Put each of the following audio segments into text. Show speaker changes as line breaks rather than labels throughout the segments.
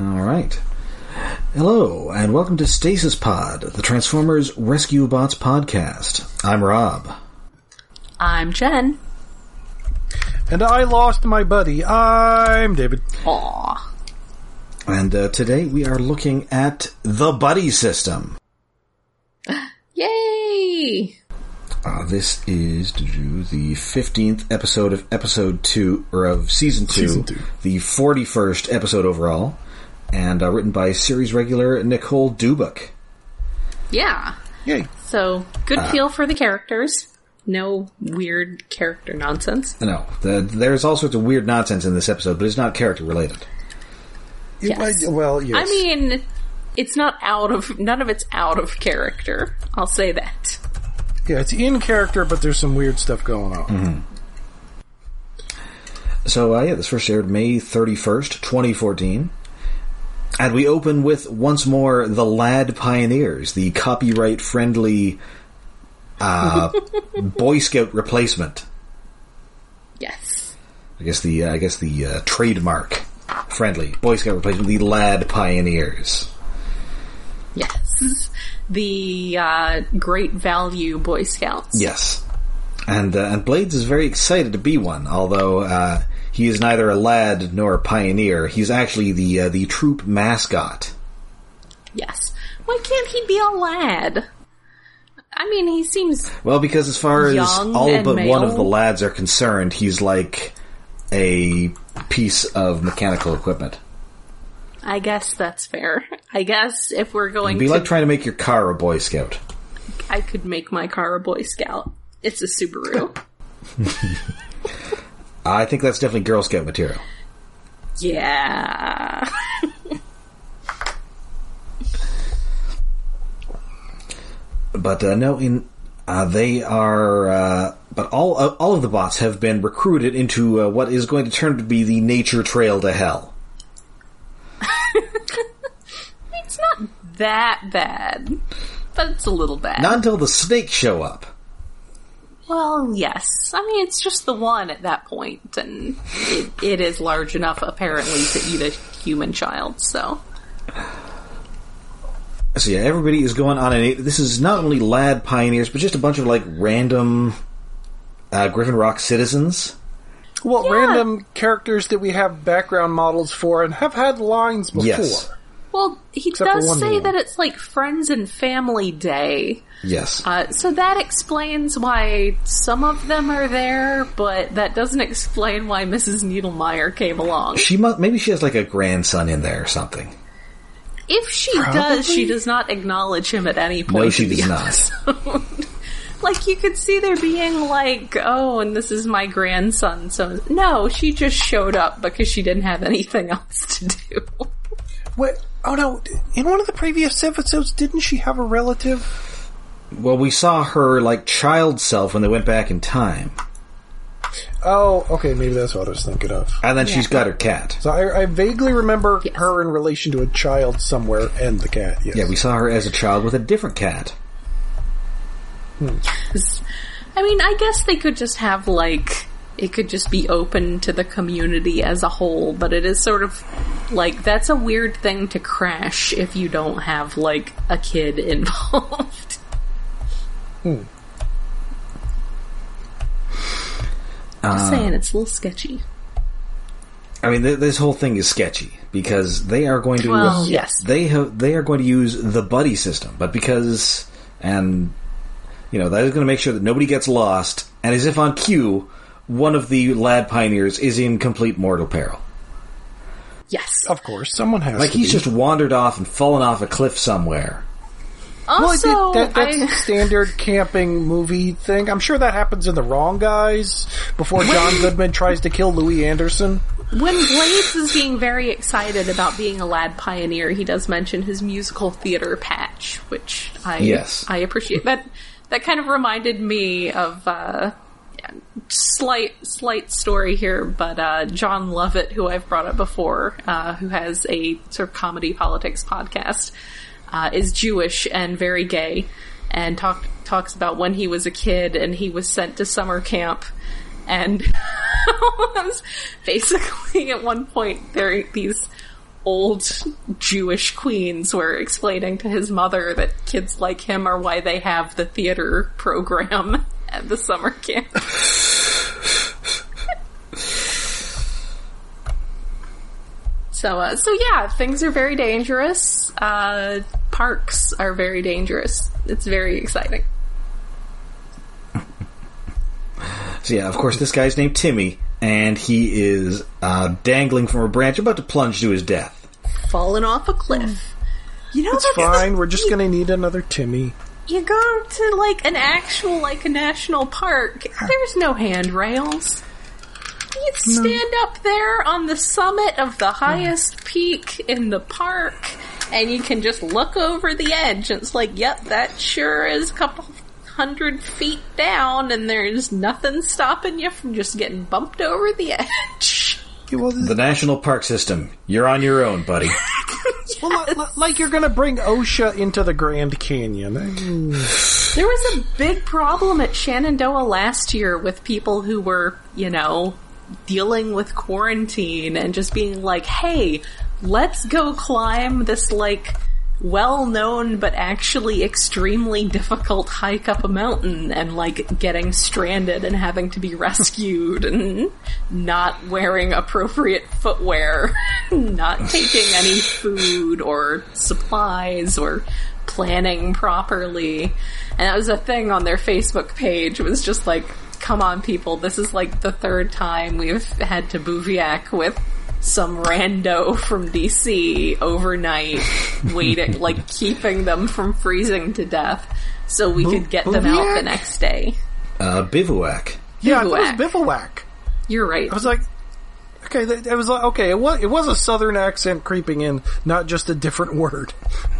All right. Hello, and welcome to Stasis Pod, the Transformers Rescue Bots podcast. I'm Rob.
I'm Jen.
And I lost my buddy. I'm David.
Aw.
And uh, today we are looking at the Buddy System.
Yay!
Uh, this is the 15th episode of episode 2, or of season 2,
Season two.
the 41st episode overall, and uh, written by series regular Nicole Dubuc.
Yeah.
Yay.
So, good
Uh.
feel for the characters. No weird character nonsense.
No, the, there's all sorts of weird nonsense in this episode, but it's not character related.
Yes.
Well, yes.
I mean, it's not out of, none of it's out of character. I'll say that.
yeah, it's in character, but there's some weird stuff going on.
Mm-hmm. So, uh, yeah, this first aired May 31st, 2014. And we open with once more the Lad Pioneers, the copyright friendly uh, Boy Scout replacement.
Yes.
I guess the uh, I guess the uh, trademark friendly Boy Scout replacement, the Lad Pioneers.
Yes. The, uh, great value Boy Scouts.
Yes, and uh, and Blades is very excited to be one, although uh, he is neither a lad nor a pioneer. He's actually the uh, the troop mascot.
Yes. Why can't he be a lad? I mean, he seems
Well, because as far as all but one of the lads are concerned, he's like a piece of mechanical equipment.
I guess that's fair. I guess if we're going
It'd be
to,
like trying to make your car a Boy Scout.
I could make my car a Boy Scout. It's a Subaru.
I think that's definitely Girl Scout material.
yeah.
But uh, no, in uh, they are. Uh, but all uh, all of the bots have been recruited into uh, what is going to turn to be the nature trail to hell.
It's not that bad, but it's a little bad.
Not until the snakes show up.
Well, yes. I mean, it's just the one at that point, and it, it is large enough, apparently, to eat a human child, so.
So yeah, everybody is going on an. This is not only lad pioneers, but just a bunch of like random uh, Griffin Rock citizens.
Well,
Yeah.
random characters that we have background models for and have had lines before.
Yes.
Well, he
Except
does say that it's like Friends and Family Day.
Yes.
Uh, so that explains why some of them are there, but that doesn't explain why Mrs. Needlemeyer came along.
she must. Maybe she has like a grandson in there or something.
If she does, she does not acknowledge him at any point.
No, she does not.
like you could see there being like, oh, and this is my grandson. So no, she just showed up because she didn't have anything else to do.
What? Oh no! In one of the previous episodes, didn't she have a relative?
Well, we saw her like child self when they went back in time,
Oh, okay, maybe that's what I was thinking of.
and then she's got her cat.
So I, I vaguely remember
Yes.
her in relation to a child somewhere and the cat. Yes.
Yeah, we saw her as a child with a different cat. Hmm.
I mean, I guess they could just have like it could just be open to the community as a whole, but it is sort of like that's a weird thing to crash if you don't have like a kid involved. Hmm. I'm just saying, uh, it's a little sketchy.
I mean, th- this whole thing is sketchy because they are going to
Well, yes.
they have they are going to use the buddy system, but because and you know that is going to make sure that nobody gets lost, and as if on cue, one of the lad pioneers is in complete mortal peril.
Yes.
Of course, someone has
Like
to
he's
be.
just wandered off and fallen off a cliff somewhere.
Well, it-
Also,
that, that's
I-
a standard camping movie thing. I'm sure that happens in the wrong guys before John Goodman tries to kill Louie Anderson.
When Blades is being very excited about being a lad pioneer, he does mention his musical theater patch, which I
Yes.
I appreciate. That that kind of reminded me of uh, slight slight story here, but uh, Jon Lovett, who I've brought up before, uh, who has a sort of comedy politics podcast, uh, is Jewish and very gay, and talk, talks about when he was a kid and he was sent to summer camp, and basically at one point there these old Jewish queens were explaining to his mother that kids like him are why they have the theater program at the summer camp. So, uh, so yeah, things are very dangerous. Uh, parks are very dangerous. It's very exciting.
So yeah, of course, this guy's named Timmy, and he is uh, dangling from a branch, about to plunge to his death.
Falling off a cliff. You know,
It's fine. We're just gonna need another Timmy.
You go to like an actual like a national park. There's no handrails. You stand up there on the summit of the highest peak in the park, and you can just look over the edge. And it's like, yep, that sure is a couple hundred feet down, and there's nothing stopping you from just getting bumped over the edge.
Yeah, well,
The National Park System. You're on your own, buddy.
well, li- li- like you're gonna bring OSHA into the Grand Canyon. Mm.
There was a big problem at Shenandoah last year with people who were, you know, dealing with quarantine and just being like, hey, let's go climb this, like, well known but actually extremely difficult hike up a mountain and, like, getting stranded and having to be rescued and not wearing appropriate footwear, not taking any food or supplies or planning properly. And that was a thing on their Facebook page. It was just like, come on people, this is like the third time we've had to bouviac with some rando from DC overnight, waiting, like keeping them from freezing to death so we
Bou-
could get them out the next day.
Uh, bivouac.
Yeah, it was
Bivouac.
bivouac.
You're right.
I was like, okay, that, it was like, okay, it was, it was a southern accent creeping in, not just a different word.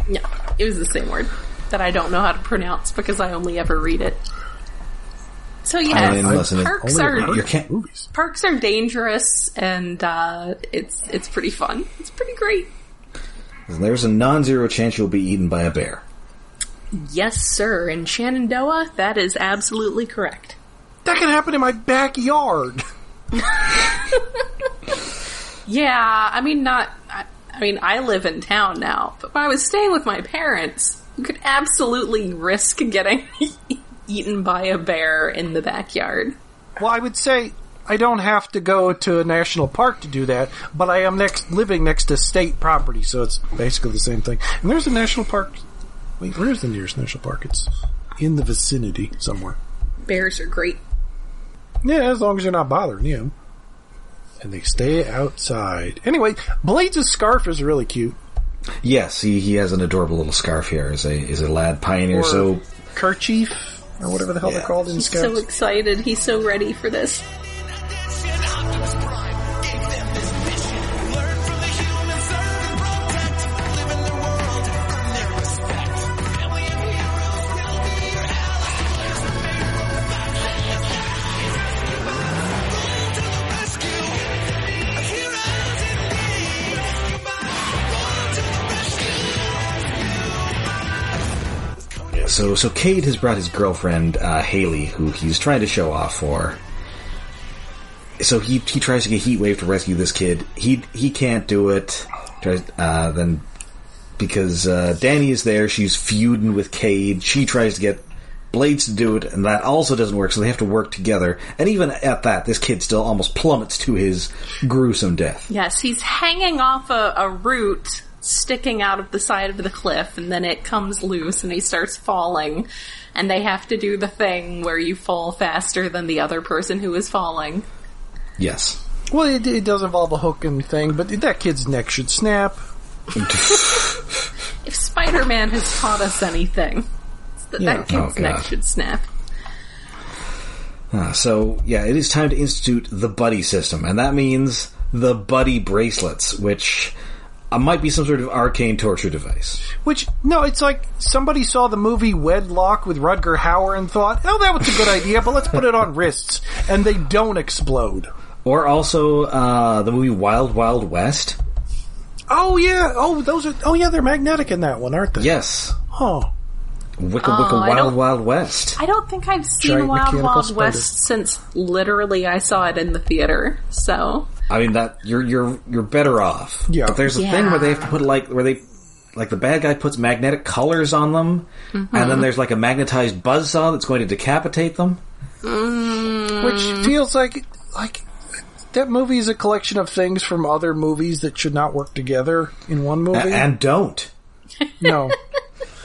No, it was the same word that I don't know how to pronounce because I only ever read it. So
I
yeah,
didn't listen
parks
Only
are
You can't-
movies.
parks are dangerous and uh, it's it's pretty fun. It's pretty great.
There's a non-zero chance you'll be eaten by a bear.
Yes, sir. In Shenandoah, that is absolutely correct.
That can happen in my backyard.
Yeah, I mean, not. I, I mean, I live in town now, but when I was staying with my parents, you could absolutely risk getting eaten by a bear in the backyard.
Well, I would say I don't have to go to a national park to do that, but I am next living next to state property, so it's basically the same thing. And there's a national park. Wait, where's the nearest national park? It's in the vicinity somewhere.
Bears are great.
Yeah, as long as you're not bothering them. And they stay outside. Anyway, Blades' scarf is really cute.
Yes, he, he has an adorable little scarf here as a as a lad pioneer.
Or
So
kerchief, or whatever the hell they're
Yeah.
called in
He's
Scouts.
so excited. He's so ready for this.
So so Cade has brought his girlfriend uh, Haley, who he's trying to show off for. So he he tries to get Heatwave to rescue this kid. He he can't do it. Tries uh, then because uh, Danny is there. She's feuding with Cade. She tries to get Blades to do it, and that also doesn't work. So they have to work together. And even at that, this kid still almost plummets to his gruesome death.
Yes, he's hanging off a, a root sticking out of the side of the cliff, and then it comes loose and he starts falling. And they have to do the thing where you fall faster than the other person who is falling.
Yes.
Well, it, it does involve a hook and thing, but that kid's neck should snap.
If Spider Man has taught us anything, it's that
Yeah.
that kid's
Oh,
neck should snap.
Uh, so yeah, it is time to institute the buddy system, and that means the buddy bracelets, which uh, might be some sort of arcane torture device.
Which, no, it's like somebody saw the movie Wedlock with Rutger Hauer and thought, oh, that was a good idea, but let's put it on wrists. And they don't explode.
Or also uh, the movie Wild Wild West.
Oh, yeah. Oh, those are, oh, yeah, they're magnetic in that one, aren't they?
Yes,
Huh.
Wicca
Oh,
Wicca Wild Wild West.
I don't think I've seen
Giant
Wild Wild
spiders.
West since literally I saw it in the theater. So
I mean that you're you're you're better off.
Yeah.
But there's a thing where they have to put like where they like the bad guy puts magnetic colors on them, and then there's like a magnetized buzzsaw that's going to decapitate them.
Which feels like like that movie is a collection of things from other movies that should not work together in one
A-
movie.
and don't.
no.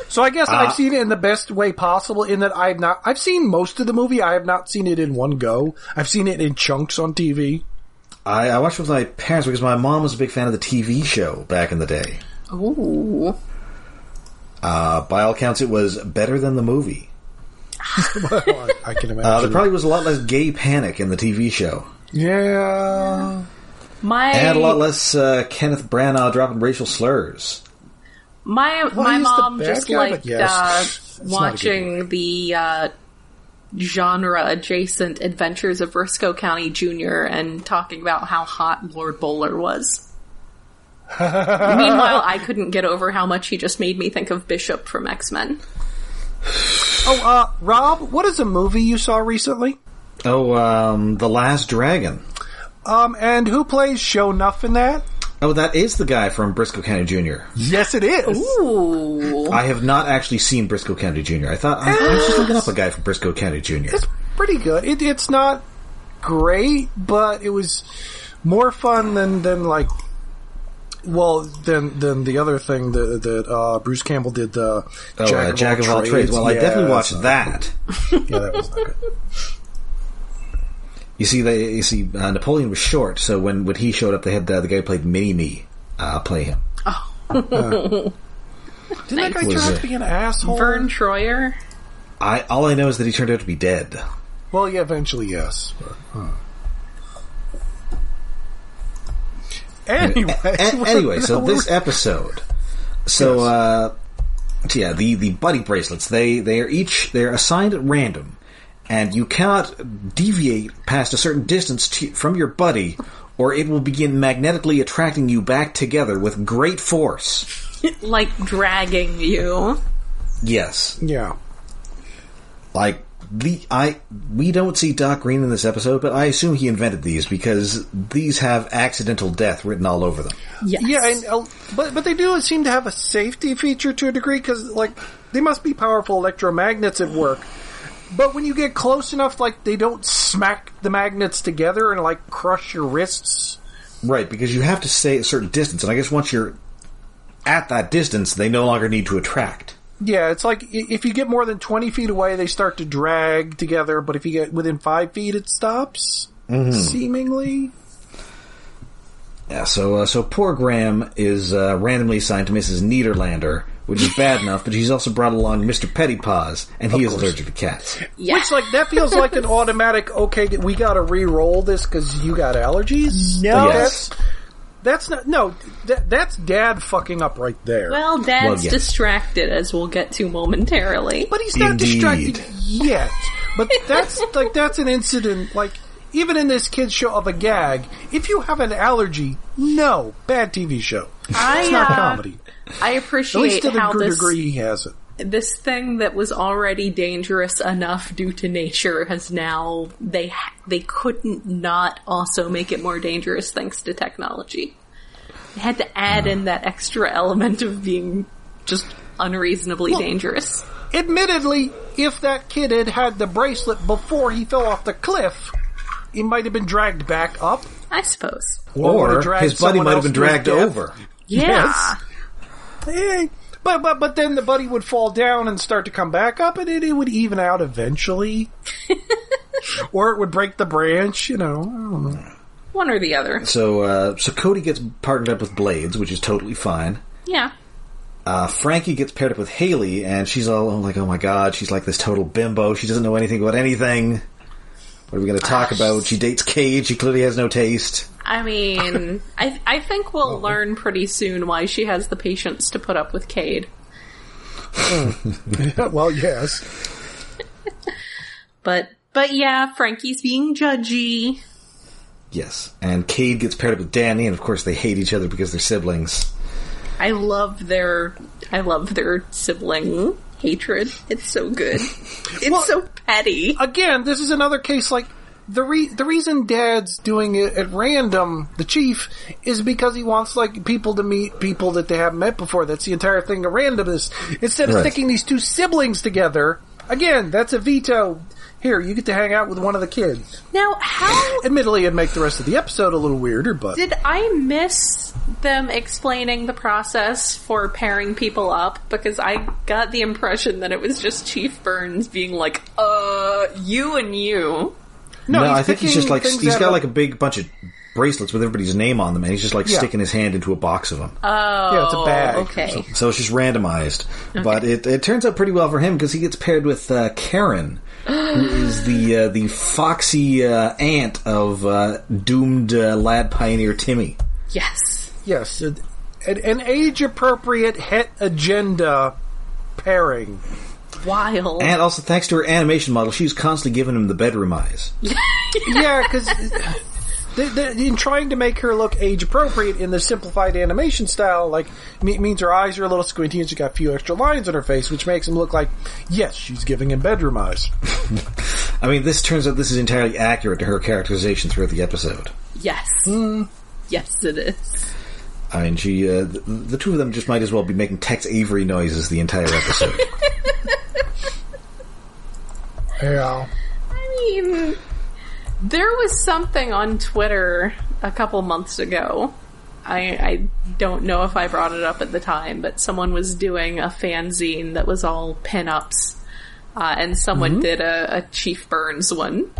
So I guess
Uh,
I've seen it in the best way possible in that I've not I've seen most of the movie. I have not seen it in one go. I've seen it in chunks on TV.
I, I watched with my parents because my mom was a big fan of the TV show back in the day.
Ooh.
Uh, by all accounts, it was better than the movie.
Well, I, I can imagine.
Uh, there probably was a lot less gay panic in the TV show,
yeah.
My
and a lot less uh, Kenneth Branagh dropping racial slurs.
my
Well,
my mom just
guy,
liked
yes.
uh,
It's not a good
watching the uh, genre adjacent Adventures of Brisco County Jr. and talking about how hot Lord Bowler was. Meanwhile, I couldn't get over how much he just made me think of Bishop from X Men.
Oh, uh, Rob, what is a movie you saw recently?
Oh, um, The Last Dragon.
Um, and who plays Sho'nuff in that?
Oh, that is the guy from Brisco County Jr.
Yes, it is.
Ooh.
I have not actually seen Brisco County Jr. I thought I, I was just looking up a guy from Brisco County Jr.
It's pretty good. It, it's not great, but it was more fun than than like. Well, than than the other thing that that uh, Bruce Campbell did. The
Oh, uh, Jack of all trades. Well, I definitely watched that.
Yeah, that was not good.
You see, they you see uh, Napoleon was short, so when when he showed up, they had uh, the guy who played Mini Me uh, play him.
Oh, Didn't that guy turn out to be an asshole?
Verne Troyer.
I all I know is that he turned out to be dead.
Well, yeah, eventually, yes. But, huh. Anyway,
A- anyway, so this episode, so
Yes.
uh, so yeah, the the buddy bracelets they they are each they're assigned at random, and you cannot deviate past a certain distance to, from your buddy, or it will begin magnetically attracting you back together with great force.
like dragging you.
Yes,
yeah.
like the I we don't see Doc Green in this episode, but I assume he invented these because these have accidental death written all over them.
Yes.
Yeah, and, uh, but but they do seem to have a safety feature to a degree because like they must be powerful electromagnets at work. But when you get close enough, like they don't smack the magnets together and like crush your wrists.
Right, because you have to stay a certain distance, and I guess once you're at that distance, they no longer need to attract.
Yeah, it's like if you get more than twenty feet away, they start to drag together. But if you get within five feet, it stops. Seemingly,
Yeah, so uh, so poor Graham is uh, randomly assigned to Mrs. Niederlander, which is bad enough, but she's also brought along Mr. Pettypaws, and he is allergic to cats.
Yeah.
which like that feels like an automatic. Okay, we got to re-roll this because you got allergies.
No.
Yes.
that's that's not no. That, that's dad fucking up right there.
well, Dad's
Well, yes.
distracted, as we'll get to momentarily.
But he's not
Indeed.
distracted yet. But that's like that's an incident. Like even in this kids show of a gag, if you have an allergy, no bad TV show.
I,
It's not
uh,
comedy.
I
At least
appreciate
to the
how
degree he has it.
this thing that was already dangerous enough due to nature has now they they couldn't not also make it more dangerous thanks to technology. They had to add in that extra element of being just unreasonably dangerous.
Admittedly, if that kid had had the bracelet before he fell off the cliff, he might have been dragged back up.
I suppose.
would have
Or his buddy might have been
to his
dragged
death.
over.
Yeah.
Eh, But but but then the buddy would fall down and start to come back up, and it, it would even out eventually. or it would break the branch, you know. Know.
One or the other.
So uh, so Cody gets partnered up with Blades, which is totally fine.
Yeah.
Uh, Frankie gets paired up with Haley, and she's all like, "Oh my god, she's like this total bimbo. She doesn't know anything about anything. What are we going to talk about? She dates Cade. She clearly has no taste."
I mean, I I think we'll learn pretty soon why she has the patience to put up with Cade.
well, yes.
But but yeah, Frankie's being judgy.
Yes, and Cade gets paired up with Danny, and of course they hate each other because they're siblings.
I love their I love their sibling hatred. It's so good. It's
Well-
so petty.
Again, this is another case like the re- the reason Dad's doing it at random, the chief, is because he wants like people to meet people that they haven't met before. That's the entire thing of randomness. Instead of
Right.
sticking these two siblings together, again, that's a veto. Here, you get to hang out with one of the kids.
Now, how
Admittedly, it'd make the rest of the episode a little weirder, but
did I miss them explaining the process for pairing people up? Because I got the impression that it was just Chief Burns being like, uh, you and you.
no,
No, I think he's just like
things
he's
out
got
of-
like a big bunch of bracelets with everybody's name on them, and he's just like
Yeah.
sticking his hand into a box of them.
Oh,
Yeah, it's a bag.
Okay.
So it's just randomized. But it, it turns out pretty well for him because he gets paired with uh, Karen, who is the uh, the foxy uh, aunt of uh, doomed uh, lad pioneer Timmy.
Yes.
yes, an, an age appropriate het agenda pairing.
Wild.
And also, thanks to her animation model, she's constantly giving him the bedroom eyes.
yeah, because in trying to make her look age appropriate in the simplified animation style, like me- means her eyes are a little squinty and she's got a few extra lines on her face, which makes him look like yes, she's giving him bedroom eyes.
I mean, this turns out this is entirely accurate to her characterization throughout the episode.
yes. Yes, it is.
I mean, she uh, the, the two of them just might as well be making Tex Avery noises the entire episode.
Yeah.
I mean, there was something on Twitter a couple months ago. I, I don't know if I brought it up at the time, but someone was doing a fanzine that was all pinups, uh, and someone did a, a Chief Burns one,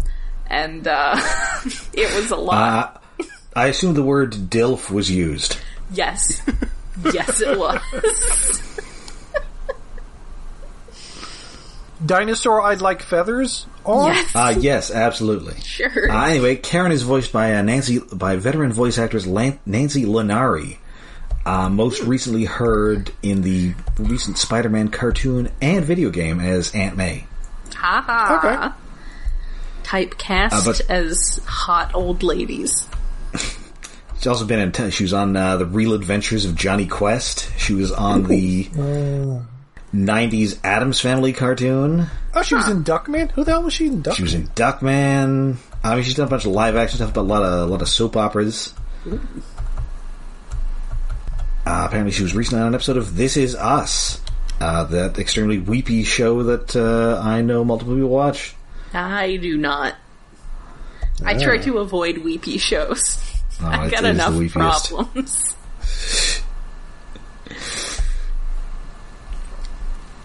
and uh, it was a lot.
uh, I assume the word DILF was used.
yes, yes, it was.
Dinosaur I'd like feathers on?
yes,
Uh, yes, absolutely.
sure.
Uh, anyway, Karen is voiced by uh, Nancy by veteran voice actress Lan- Nancy Linari. Uh, most recently heard in the recent Spider-Man cartoon and video game as Aunt May.
Haha.
Okay.
Typecast
Uh, but-
as hot old ladies.
She's also been in. T- she was on uh, the Real Adventures of Jonny Quest. She was on the '90s Addams Family cartoon.
Oh, she was in Duckman? Who the hell was she in Duckman?
She was in Duckman. I mean, she's done a bunch of live action stuff, but a lot of a lot of soap operas. Uh, apparently, she was recently on an episode of This Is Us, uh, that extremely weepy show that uh, I know multiple people watch.
I do not. I try to avoid weepy shows.
Oh,
I've got enough problems.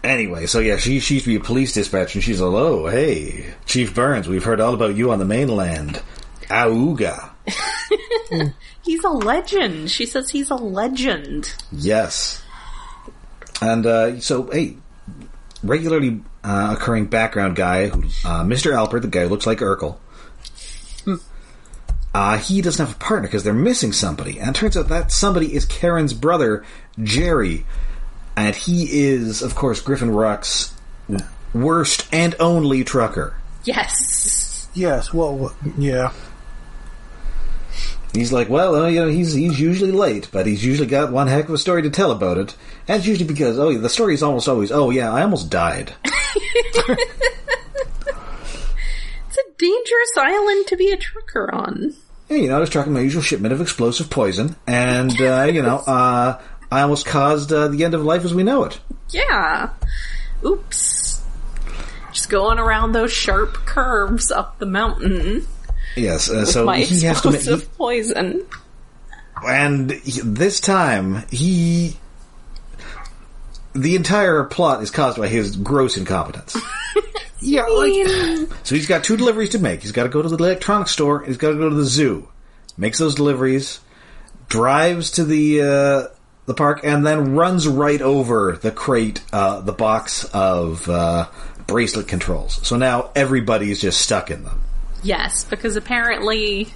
Anyway, so yeah, she, she used to be a police dispatcher, and she's like, "Oh, hey, Chief Burns, we've heard all about you on the mainland. Auga."
He's a legend. She says he's a legend.
Yes. And uh, so, hey, regularly uh, occurring background guy, who, uh, Mr. Alpert, the guy who looks like Urkel. Uh, he doesn't have a partner because they're missing somebody, and it turns out that somebody is Karen's brother, Jerry, and he is, of course, Griffin Rock's worst and only trucker.
Yes.
Yes, well, well, yeah.
He's like, well, uh, you know, he's he's usually late, but he's usually got one heck of a story to tell about it. And it's usually because, oh, the story is almost always, oh yeah, I almost died.
It's a dangerous island to be a trucker on.
Yeah, you know, I was trucking my usual shipment of explosive poison, and uh, you know, uh, I almost caused uh, the end of life as we know it.
Yeah. Oops. Just going around those sharp curves up the mountain
Yes, uh, so
my
he has to, ma-
explosive
he,
poison.
and he, this time he, the entire plot is caused by his gross incompetence.
Yeah, like,
So he's got two deliveries to make. He's got to go to the electronics store. He's got to go to the zoo. Makes those deliveries, drives to the uh, the park, and then runs right over the crate, uh, the box of uh, bracelet controls. So now everybody's just stuck in them.
Yes, because apparently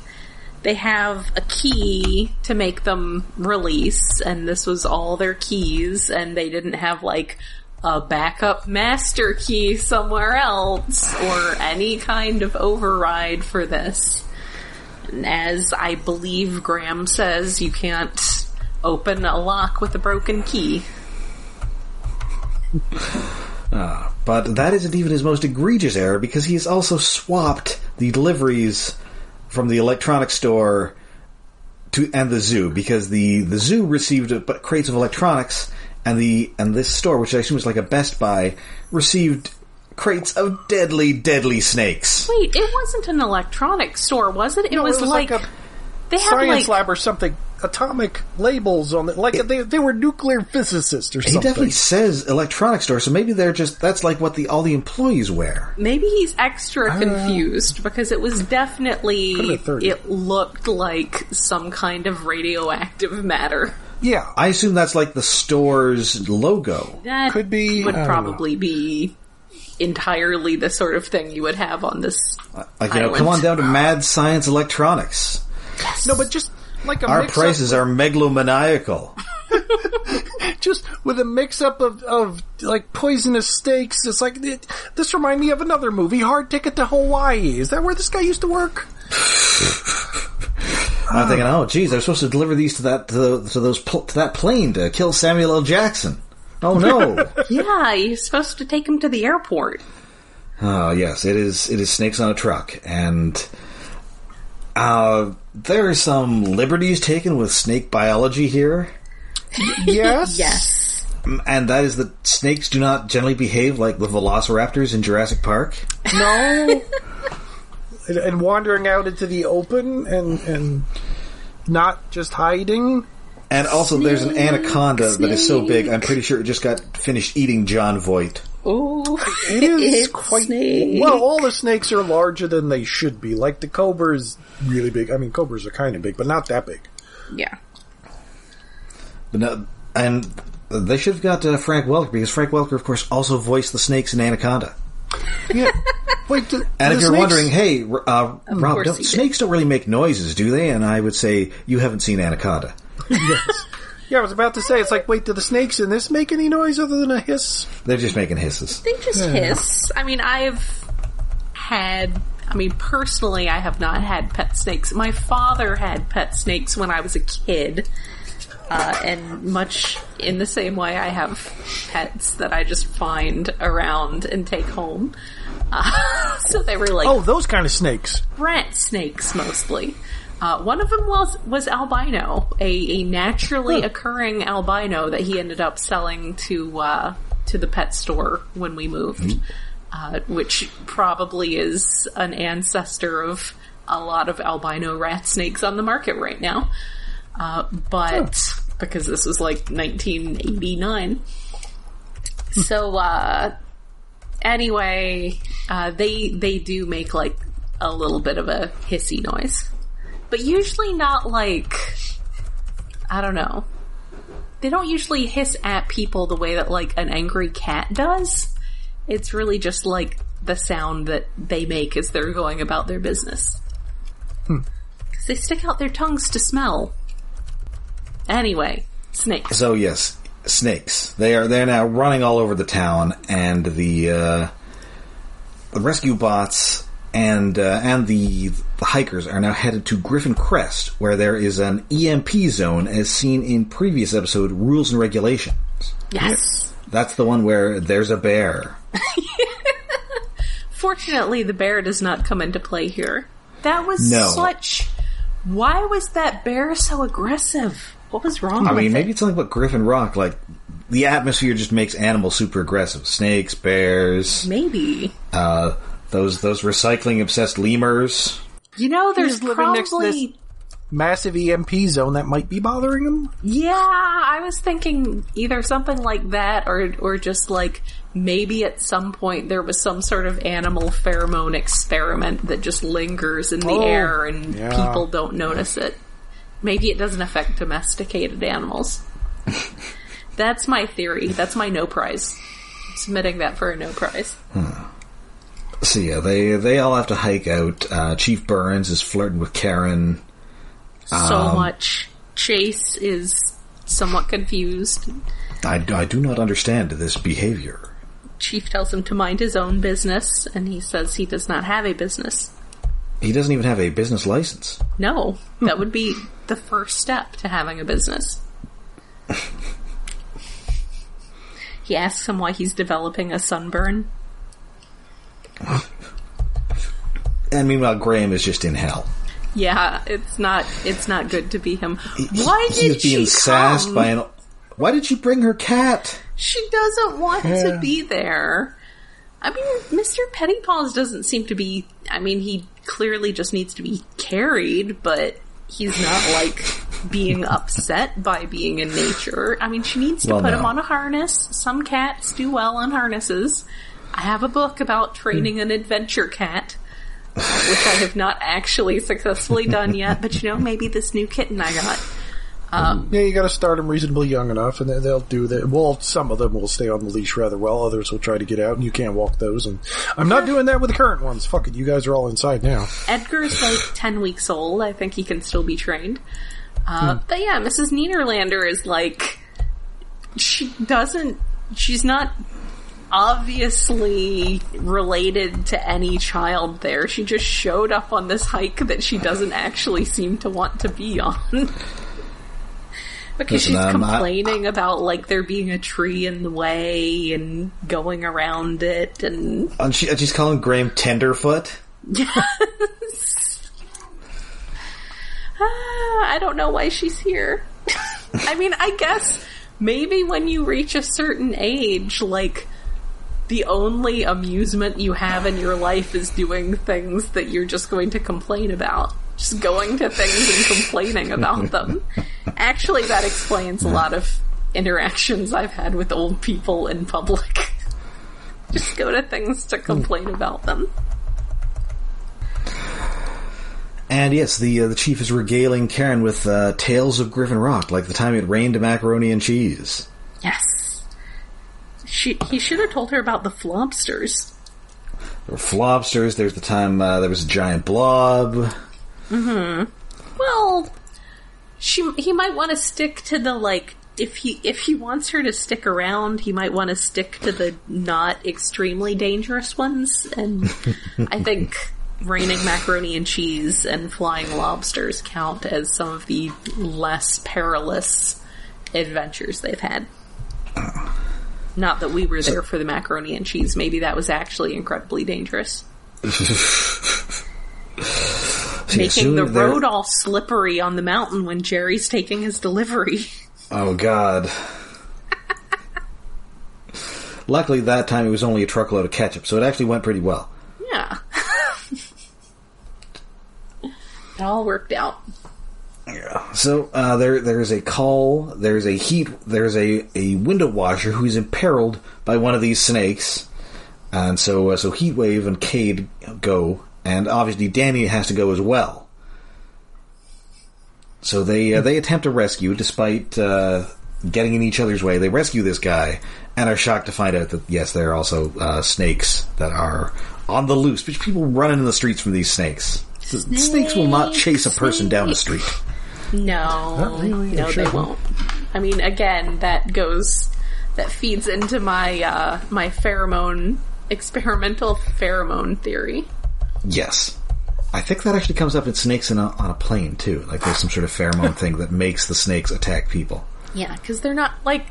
they have a key to make them release, and this was all their keys, and they didn't have like a backup master key somewhere else or any kind of override for this. And as I believe Graham says, you can't open a lock with a broken key.
Uh, but that isn't even his most egregious error because he's also swapped the deliveries from the electronics store to and the zoo because the the zoo received a, but crates of electronics and the and this store, which I assume is like a Best Buy, received crates of deadly, deadly snakes.
Wait, it wasn't an electronics store, was it? It,
No,
was, like,
a
they had
science
like
lab or something. Atomic labels on it, like they they were nuclear physicists or something.
He
something.
definitely says electronics store, so maybe they're just that's like what the all the employees wear.
maybe he's extra uh, confused because it was definitely
Could've been 30.
it looked like some kind of radioactive matter.
yeah,
I assume that's like the store's logo.
That
Could be,
would
I don't
probably be entirely the sort of thing you would have on this.
Like you know, come on down to Mad Science Electronics.
No, but just like a
Our
mix
prices are megalomaniacal.
just with a mix up of, of like poisonous snakes. It's like it, this remind me of another movie, Hard Ticket to Hawaii. Is that where this guy used to work?
I'm thinking, oh, geez, they're supposed to deliver these to that to, the, to those pl- to that plane to kill Samuel L. Jackson. Oh no!
Yeah, you're supposed to take him to the airport.
oh yes, it is. It is snakes on a truck, and uh, there are some liberties taken with snake biology here,
Yes.
Yes.
and that is that snakes do not generally behave like the velociraptors in Jurassic Park.
No. and, and wandering out into the open and and not just hiding.
And also, there's an
Snake,
anaconda that is so big. I'm pretty sure it just got finished eating Jon Voight.
Ooh,
It is
it's
quite
snake.
well. All the snakes are larger than they should be. Like the cobra is really big. I mean, cobras are kind of big, but not that big.
Yeah.
But no, and they should have got uh, Frank Welker because Frank Welker, of course, also voiced the snakes in Anaconda.
Yeah. Wait. The,
And
the
if you're
snakes-
wondering, hey, uh, Rob, don't,
he did.
snakes don't really make noises, do they? And I would say you haven't seen Anaconda.
yes. Yeah, I was about to say. It's like, wait, do the snakes in this make any noise other than a hiss?
They're just making hisses.
They just hiss. I mean, I've had. I mean, personally, I have not had pet snakes. My father had pet snakes when I was a kid. Uh, and much in the same way, I have pets that I just find around and take home. Uh, so they were like
Oh, those kind of snakes.
rat snakes mostly. Uh, one of them was was albino, a, a naturally occurring albino that he ended up selling to uh, to the pet store when we moved, uh, which probably is an ancestor of a lot of albino rat snakes on the market right now. Uh, but because this was like 1989, so uh, anyway, uh, they they do make like a little bit of a hissy noise, but usually not like I don't know. They don't usually hiss at people the way that like an angry cat does. It's really just like the sound that they make as they're going about their business. Because they stick out their tongues to smell. Anyway, snakes.
So yes, snakes. They are they're now running all over the town, and the uh, the rescue bots and uh, and the, the hikers are now headed to Griffin Crest, where there is an EMP zone, as seen in previous episode Rules and Regulations.
Yes.
That's the one where there's a bear.
Fortunately, the bear does not come into play here. That was
No.
such. Why was that bear so aggressive? What was wrong
I mean,
it?
maybe it's something about Griffin Rock, like the atmosphere just makes animals super aggressive. Snakes, bears,
Maybe.
uh, those those recycling obsessed lemurs.
You know, there's
He's living
probably.
next to this- Massive EMP zone that might be bothering them.
Yeah, I was thinking either something like that, or or just like maybe at some point there was some sort of animal pheromone experiment that just lingers in the
Oh,
air and
yeah.
people don't notice it. Maybe it doesn't affect domesticated animals. That's my theory. That's my no prize. I'm submitting that for a no prize. Hmm.
So yeah, they they all have to hike out. Uh, Chief Burns is flirting with Karen.
So
Um,
much. Chase is somewhat confused.
I, I do not understand this behavior.
Chief tells him to mind his own business, and he says he does not have a business.
He doesn't even have a business license.
No, that would be the first step to having a business. He asks him why he's developing a sunburn.
And meanwhile, Graham is just in hell.
Yeah, it's not it's not good to be him. Why did
He's being
she
sassed
come?
by an. Why did she bring her cat?
She doesn't want
Yeah.
to be there. I mean, Mr. Pettypaws doesn't seem to be. I mean, he clearly just needs to be carried, but he's not like being upset by being in nature. I mean, she needs to
Well,
put
no.
him on a harness. Some cats do well on harnesses. I have a book about training an adventure cat, which I have not actually successfully done yet, but you know, maybe this new kitten I got.
Yeah, you got to start them reasonably young enough, and they'll do that. Well, some of them will stay on the leash rather well. Others will try to get out, and you can't walk those. And I'm not doing that with the current ones. Fuck it, you guys are all inside now.
Edgar's like 10 weeks old. I think he can still be trained. Uh, But yeah, Mrs. Niederlander is like, she doesn't, she's not obviously related to any child there. She just showed up on this hike that she doesn't actually seem to want to be on. because
Listen,
she's
um, I-
complaining about like there being a tree in the way and going around it and
And, she, she's calling Graham Tenderfoot.
Yes. Ah, I don't know why she's here. I mean, I guess maybe when you reach a certain age, like, the only amusement you have in your life is doing things that you're just going to complain about. Just going to things and complaining about them. Actually, that explains a lot of interactions I've had with old people in public. Just go to things to complain about them.
And yes, the uh, the chief is regaling Karen with uh, tales of Griffin Rock, like the time it rained macaroni and cheese.
Yes. She, he should have told her about the flobsters.
There were flobsters. There's the time uh, there was a giant blob. Hmm.
Well, she he might want to stick to the like if he if he wants her to stick around, he might want to stick to the not extremely dangerous ones. And I think raining macaroni and cheese and flying lobsters count as some of the less perilous adventures they've had. Not that we were there for the macaroni and cheese. Maybe that was actually incredibly dangerous. Making the road all slippery on the mountain when Jerry's taking his delivery.
Oh God. Luckily, that time it was only a truckload of ketchup, so it actually went pretty well.
Yeah. it all worked out.
Yeah. So uh, there, there's a call. There's a heat. There's a, a window washer who's imperiled by one of these snakes, and so uh, so Heatwave and Cade go, and obviously Danny has to go as well. So they uh, they attempt a rescue, despite uh, getting in each other's way. They rescue this guy, and are shocked to find out that yes, there are also uh, snakes that are on the loose. But people running in the streets from these snakes. The snakes will not chase a person down the street.
No,
really,
no,
sure.
they won't. I mean, again, that goes, that feeds into my uh, my pheromone experimental pheromone theory.
Yes. I think that actually comes up in snakes in a, on a plane too. Like there's some sort of pheromone thing that makes the snakes attack people.
Yeah, because they're not like.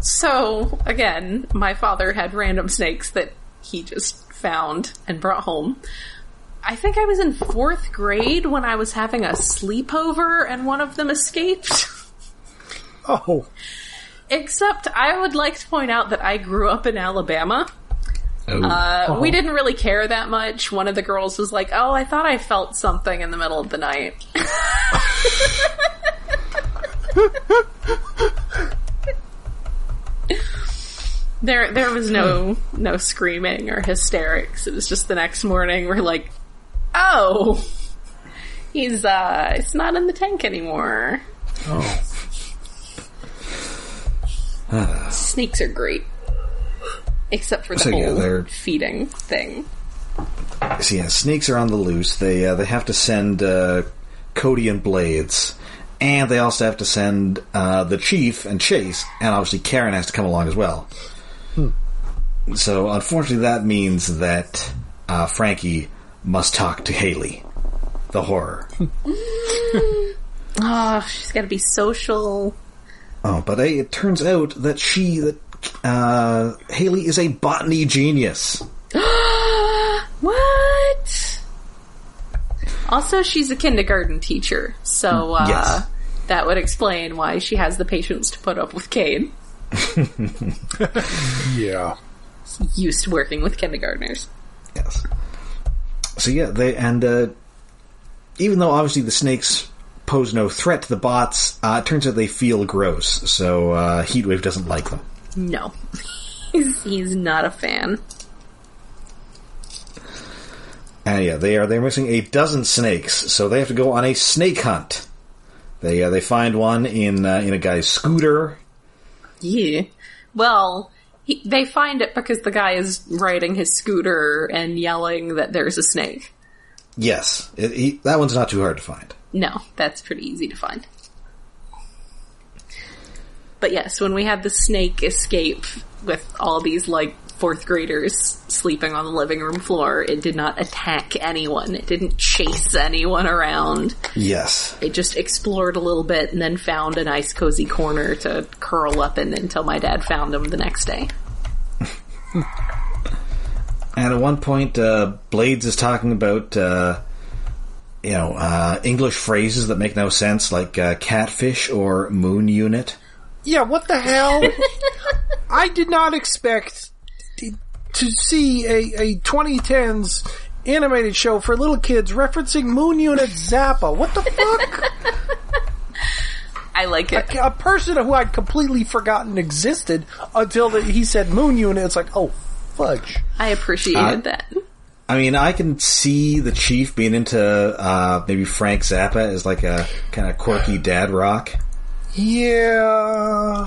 So again, my father had random snakes that he just found and brought home. I think I was in fourth grade when I was having a sleepover and one of them escaped.
Oh,
Except I would like to point out that I grew up in Alabama.
Oh.
Uh, We didn't really care that much. One of the girls was like, "Oh, I thought I felt something in the middle of the night." there, there was no no screaming or hysterics. It was just the next morning. We're like, "Oh, he's uh, it's not in the tank anymore."
oh.
Snakes are great, except for the
So, yeah,
whole
they're-
feeding thing.
so yeah, snakes are on the loose. They uh, they have to send uh, Cody and Blades, and they also have to send uh, the chief and Chase, and obviously Karen has to come along as well. Hmm. So unfortunately, that means that uh, Frankie must talk to Haley, the horror.
Oh, she's got to be social.
Oh, but hey, it turns out that she that uh, Haley is a botany genius.
What? Also, she's a kindergarten teacher, so uh,
Yes.
that would explain why she has the patience to put up with Cade.
Yeah.
Used to working with kindergartners.
Yes. So yeah, they and uh, even though obviously the snakes pose no threat to the bots, uh, it turns out they feel gross. So uh, Heatwave doesn't like them.
No, he's, he's not a fan.
And yeah, they are they're missing a dozen snakes, so they have to go on a snake hunt. They uh, they find one in uh, in a guy's scooter.
Yeah. Well, he, they find it because the guy is riding his scooter and yelling that there's a snake.
Yes, it, he, that one's not too hard to find.
No, that's pretty easy to find. But yes, when we had the snake escape with all these like fourth graders sleeping on the living room floor, it did not attack anyone. It didn't chase anyone around.
Yes,
It just explored a little bit and then found a nice cozy corner to curl up in until my dad found him the next day.
and at one point, uh, Blades is talking about uh, you know uh, English phrases that make no sense, like uh, catfish or moon unit.
Yeah, what the hell? I did not expect to, to see a, a 2010s animated show for little kids referencing Moon Unit Zappa. What the fuck?
I like it.
a person who I'd completely forgotten existed until the, he said Moon Unit. It's like, oh, fudge.
I appreciated
Uh,
that.
I mean, I can see the chief being into uh, maybe Frank Zappa as like a kind of quirky dad rock.
Yeah.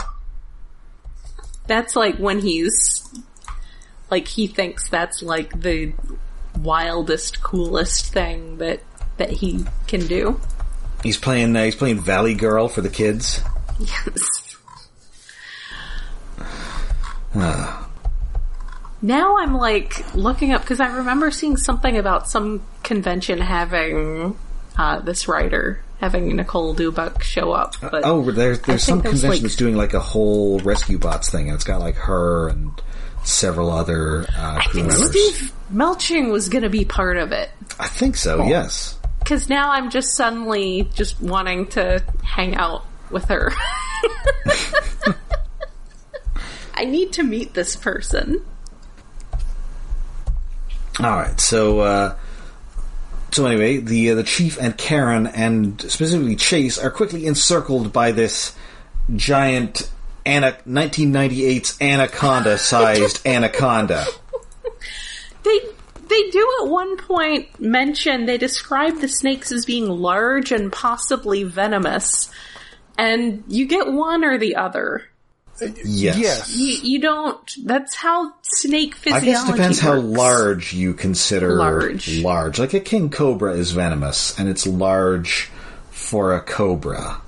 That's like when he's like he thinks that's like the wildest, coolest thing that that he can do.
He's playing uh, he's playing Valley Girl for the kids.
Yes. now I'm like looking up because I remember seeing something about some convention having uh, this writer having Nicole Dubuc show up. But
Oh, there's there's some convention
like-
that's doing like a whole rescue bots thing, and it's got like her and several other uh,
I
crew
think
members.
Steve Melching was going to be part of it.
I think so. Yes.
Because now I'm just suddenly just wanting to hang out with her. I need to meet this person.
All right. So uh, so anyway, the uh, the chief and Karen and specifically Chase are quickly encircled by this giant. Ana- 1998's anaconda-sized anaconda.
They they do at one point mention they describe the snakes as being large and possibly venomous, and you get one or the other.
Yes.
Yes.
You, you don't. That's how snake physiology.
I
physiology.
guess it depends how large you consider
Large.
Large, like a king cobra is venomous, and it's large for a cobra.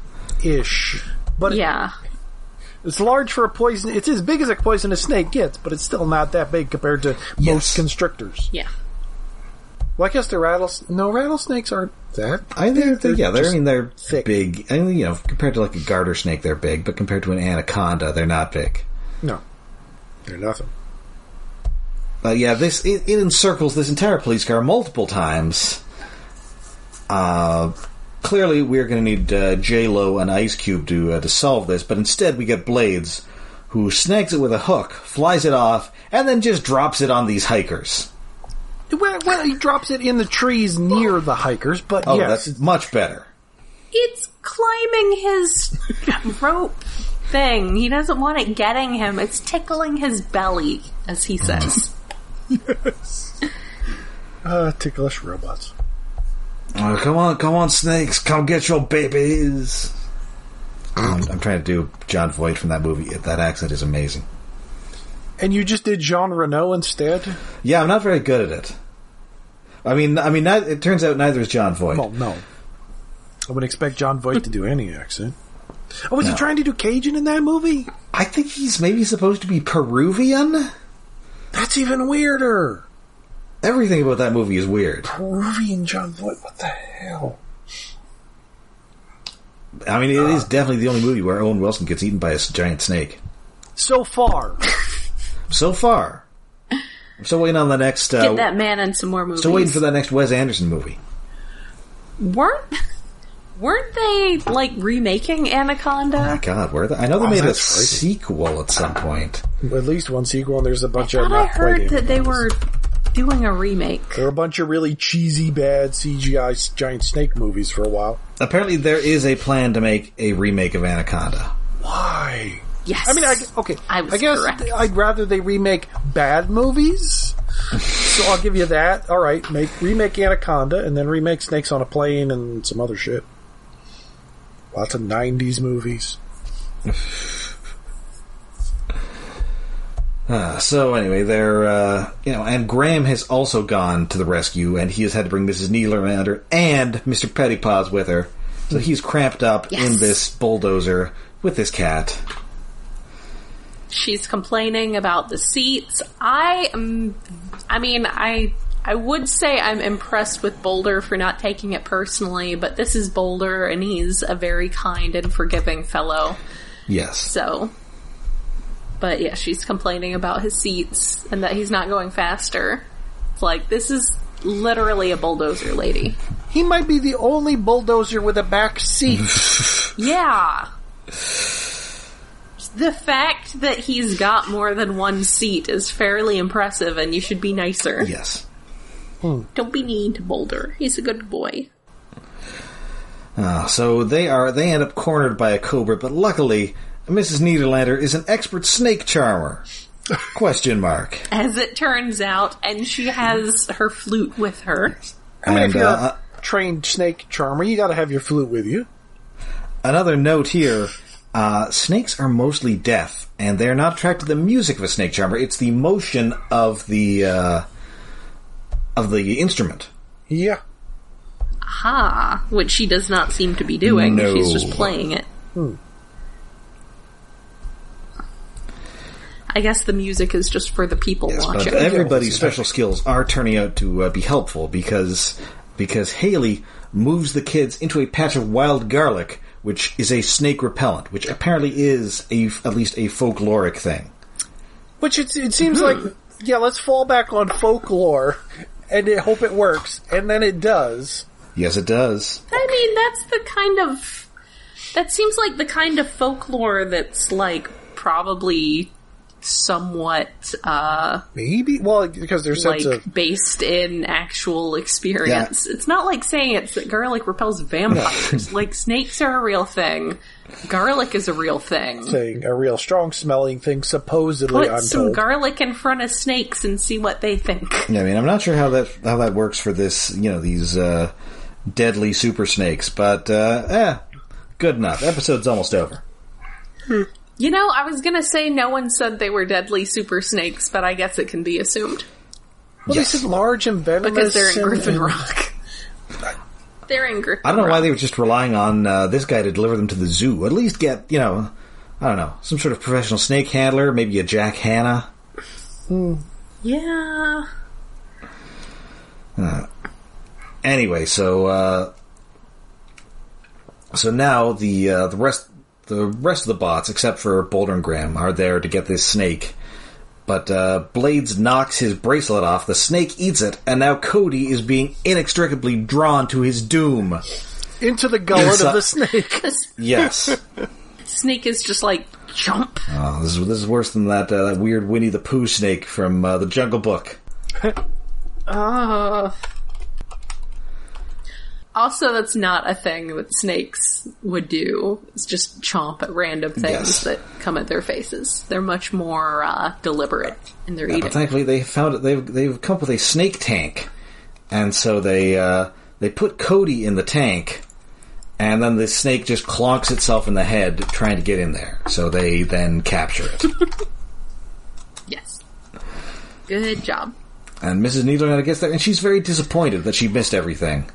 Ish. But
Yeah.
It's large for a poison. It's as big as a poisonous snake gets, but it's still not that big compared to
Yes.
most constrictors.
Yeah.
Well, I guess the rattles. No, rattlesnakes aren't that.
I they're, they're, yeah, they're, I mean they're
thick.
big. I mean, you know, compared to like a garter snake, they're big, but compared to an anaconda, they're not big.
No, they're nothing.
But yeah, this it, it encircles this entire police car multiple times. Uh, clearly, we're going to need uh, J Lo and Ice Cube to uh, to solve this, but instead we get Blades, who snags it with a hook, flies it off, and then just drops it on these hikers.
Well, well, he drops it in the trees near the hikers, but
Oh,
yes,
that's much better.
It's climbing his rope thing. He doesn't want it getting him. It's tickling his belly, as he says. yes.
uh, ticklish robots.
Oh, come on, come on, snakes, come get your babies. I'm, I'm trying to do Jon Voight from that movie. That accent is amazing.
And you just did Jean Renault instead?
Yeah, I'm not very good at it. I mean, I mean, it turns out neither is Jon Voight.
Well, no. I would expect Jon Voight to do any accent. Oh, was
No.
he trying to do Cajun in that movie?
I think he's maybe supposed to be Peruvian.
That's even weirder.
Everything about that movie is weird.
Peruvian Jon Voight. What the hell?
I mean, it is definitely the only movie where Owen Wilson gets eaten by a giant snake.
So far,
so far. I'm still waiting on the next. Uh,
Get that man in some more movies.
still waiting for that next Wes Anderson movie.
Weren't weren't they like remaking Anaconda?
My God, where? The, I know they
Oh,
made a
crazy.
sequel at some point.
At least one sequel, and there's a bunch
I
of
thought I heard that they were doing a remake.
There were a bunch of really cheesy, bad CGI giant snake movies for a while.
Apparently, there is a plan to make a remake of Anaconda.
Why?
Yes.
I mean, I, okay.
I was
I guess
correct.
I'd rather they remake bad movies. so I'll give you that. All right, make remake Anaconda, and then remake Snakes on a Plane and some other shit. Lots of '90s movies.
Uh, so anyway, they're uh, you know, and Graham has also gone to the rescue, and he has had to bring Mrs. Niederlander and Mr. Pettypaws with her. So he's cramped up
Yes.
in this bulldozer with this cat.
She's complaining about the seats. I am. I mean, I. I would say I'm impressed with Boulder for not taking it personally, but this is Boulder, and he's a very kind and forgiving fellow.
Yes.
So, but yeah, she's complaining about his seats and that he's not going faster. It's like this is literally a bulldozer lady.
He might be the only bulldozer with a back seat.
Yeah. The fact that he's got more than one seat is fairly impressive, and you should be nicer.
Yes.
Don't be mean to Boulder. He's a good boy.
Uh, so they are they end up cornered by a cobra, but luckily Mrs. Niederlander is an expert snake charmer. Question mark.
As it turns out, and she has her flute with her.
I mean,
And,
if you're
uh,
a trained snake charmer, you got to have your flute with you.
Another note here: uh, snakes are mostly deaf, and they're not attracted to the music of a snake charmer. It's the motion of the uh, of the instrument.
Yeah.
Ha! Which she does not seem to be doing.
No.
She's just playing it. I guess the music is just for the people
Yes,
watching.
everybody's special skills are turning out to uh, be helpful because because Haley moves the kids into a patch of wild garlic, which is a snake repellent, which apparently is a at least a folkloric thing.
Which it, it seems like, yeah, let's fall back on folklore and I hope it works. And then it does.
Yes, it does.
I mean, that's the kind of. That seems like the kind of folklore that's, like, probably somewhat, uh,
Maybe? Well, because there's
like,
of.
based in actual experience. It's not like saying it's that garlic repels vampires. like, snakes are a real thing. Garlic is a real thing.
Thing, a real strong smelling thing, supposedly,
Put
I'm
some
told.
garlic in front of snakes and see what they think.
Yeah, I mean, I'm not sure how that how that works for this, you know, these uh, deadly super snakes, but uh, eh, good enough. Episode's almost over.
You know, I was gonna say no one said they were deadly super snakes, but I guess it can be assumed.
well,
Yes.
they said large and venomous.
Because they're in Griffin
and-
Rock. they're in Griffin
I don't know
Rock.
why they were just relying on uh, this guy to deliver them to the zoo. At least get, you know, I don't know, some sort of professional snake handler, maybe a Jack Hanna.
Yeah.
Anyway, so uh, so now the uh, the rest the rest of the bots, except for Boulder and Graham, are there to get this snake. But uh, Blades knocks his bracelet off. The snake eats it, and now Cody is being inextricably drawn to his doom.
Into the gullet
Inside-
of the snake.
Yes.
snake is just like jump.
Oh, this is this is worse than that uh, that weird Winnie the Pooh snake from uh, the Jungle Book.
Uh. Also, that's not a thing that snakes would do. It's just chomp at random things
Yes.
that come at their faces. They're much more uh, deliberate in their
But
eating.
thankfully, they found it. They've they've come up with a snake tank, and so they uh, they put Cody in the tank, and then the snake just clonks itself in the head trying to get in there. So they then capture it,
Yes. Good job.
and Mrs. Niederlander gets there, and she's very disappointed that she missed everything.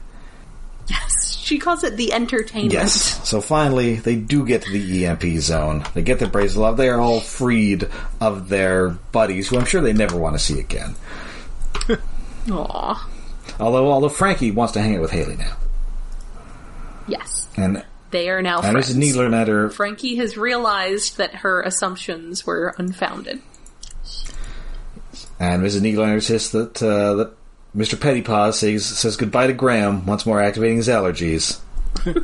Yes. She calls it the entertainment.
Yes. So finally, they do get to the EMP zone. They get their bracelet off. They are all freed of their buddies, who I'm sure they never want to see again.
Aw.
Although, although Frankie wants to hang out with Haley now,
Yes.
and
They are now
and
friends.
Mrs. Niederlander
Frankie has realized that her assumptions were unfounded.
And Mrs. Niederlander insists that uh, that Mr. Pettypaws says says goodbye to Graham, once more activating his allergies.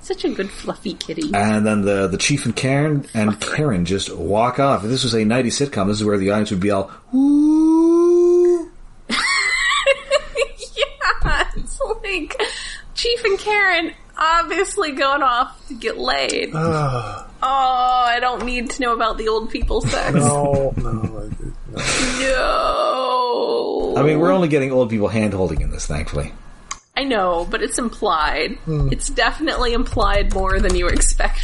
Such a good fluffy kitty.
And then the the chief and Karen and Karen just walk off. If this was a 90s sitcom, this is where the audience would be all, "Ooh."
yeah, it's like Chief and Karen obviously going off to get laid. Oh, I don't need to know about the old people sex.
no, no, no.
No.
I mean, we're only getting old people hand holding in this, thankfully.
I know, but it's implied. It's definitely implied more than you expect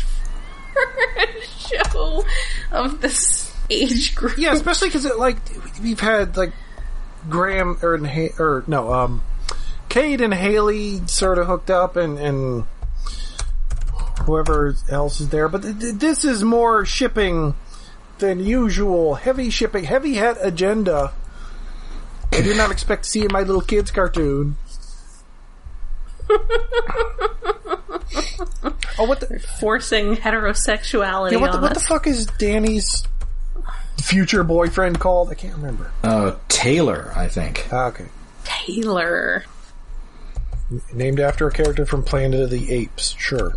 for a show of this age group.
Yeah, especially because like we've had like Graham or, and Ha- or no, um, Cade and Haley sort of hooked up, and and whoever else is there. But th- th- this is more shipping than usual. Heavy shipping, heavy hat agenda. I did not expect to see in my little kids cartoon. oh, what the?
Forcing heterosexuality
Yeah, what the,
on
what the fuck is Danny's future boyfriend called? I can't remember.
Uh, Taylor, I think.
Ah, okay.
Taylor.
Named after a character from Planet of the Apes, sure.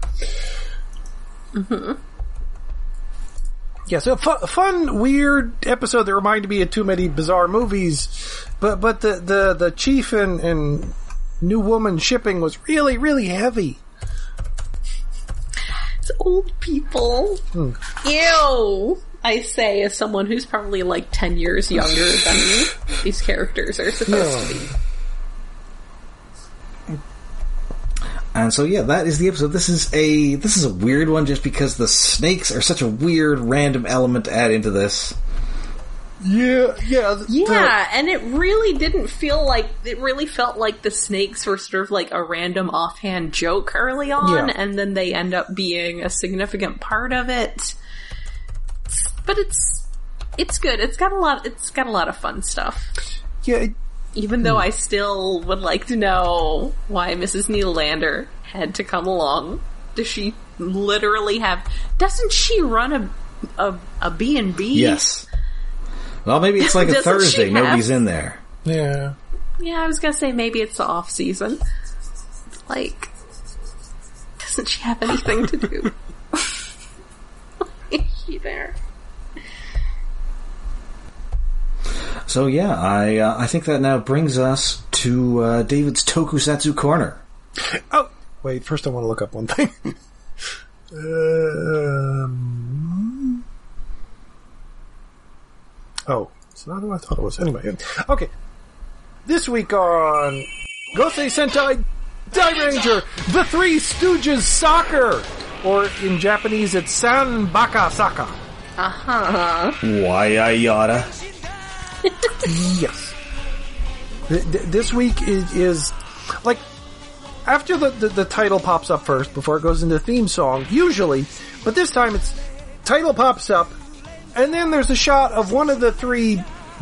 Yeah, so fun, fun, weird episode that reminded me of too many bizarre movies, but but the the, the chief and, and new woman shipping was really really heavy.
It's old people.
Hmm.
Ew. I say as someone who's probably like 10 years younger than these characters are supposed to be.
And so yeah, that is the episode. This is a this is a weird one just because the snakes are such a weird random element to add into this.
Yeah, yeah, th-
Yeah, and it really didn't feel like it really felt like the snakes were sort of like a random offhand joke early on,
Yeah.
and then they end up being a significant part of it. But it's it's good. It's got a lot. It's got a lot of fun stuff.
yeah. it-
Even though hmm. I still would like to know why Mrs. Needlander had to come along. Does she literally have? Doesn't she run a a a B and B?
Yes. Well, maybe it's like a
Doesn't she
Thursday.
have-
Nobody's in there.
yeah.
Yeah, I was gonna say maybe it's the off season. Like, doesn't she have anything to do? Is she there?
So yeah, I uh, I think that now brings us to uh, David's Tokusatsu corner.
Oh, wait. First, I want to look up one thing. um, oh, it's not who I thought it was. Anyway, okay. This week on Gosei Sentai Dairanger, The Three Stooges Soccer, or in Japanese, it's San Baka Saka.
Uh huh.
Why I yada?
Yes. Th- th- this week is, is like after the, the the title pops up first before it goes into the theme song. Usually, but this time it's title pops up, and then there's a shot of one of the three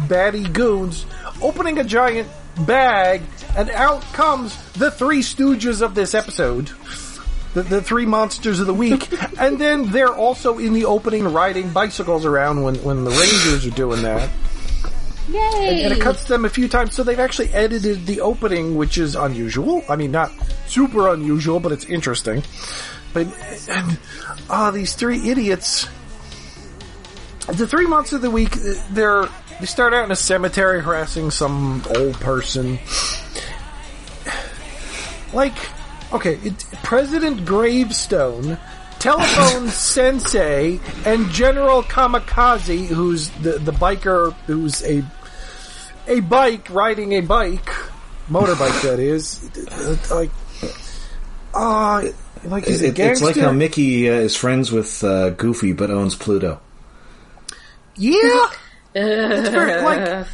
baddie goons opening a giant bag, and out comes the three stooges of this episode. The, the three monsters of the week, and then they're also in the opening riding bicycles around when, when the Rangers are doing that
Yay!
and it cuts them a few times. So they've actually edited the opening, which is unusual. I mean, not super unusual, but it's interesting. But and ah, these three idiots. The three months of the week, they're they start out in a cemetery harassing some old person. Like, okay, it, President Gravestone, Telephone Sensei, and General Kamikaze, who's the the biker, who's a a bike riding a bike, motorbike that is, like, ah, like he's a
It- it's like how Mickey uh, is friends with uh, Goofy but owns Pluto.
Yeah, it's very, like